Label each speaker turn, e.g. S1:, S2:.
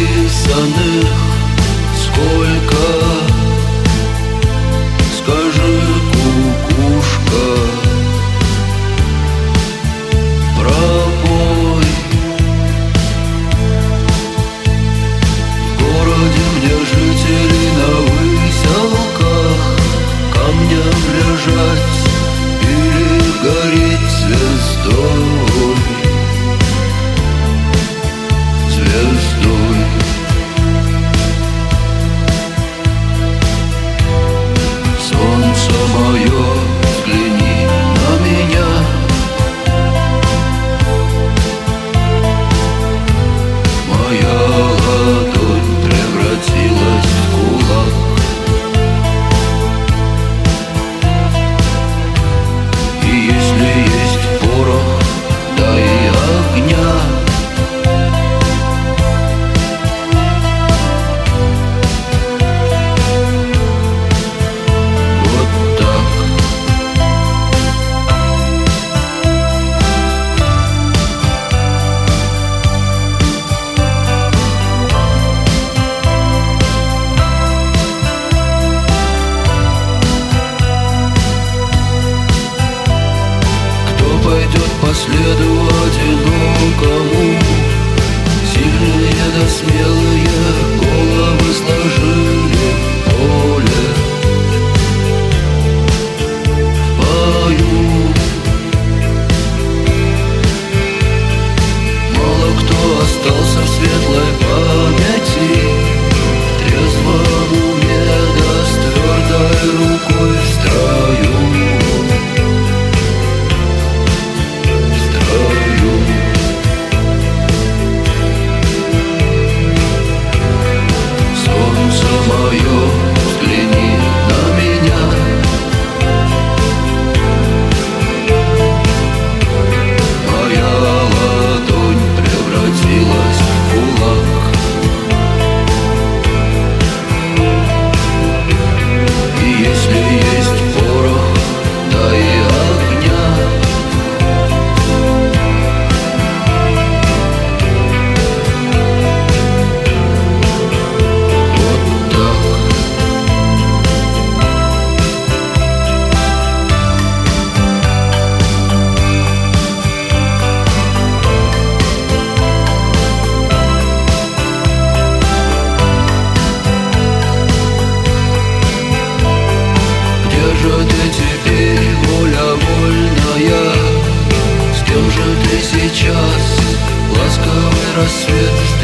S1: их сколько? Скажи, кукушка Пропой В городе мне жители на выселках Камням лежать или гореть Звездой в по следу одинокому Сильные да смелые was full of же ты теперь, воля вольная? С кем же ты сейчас, ласковый рассвет?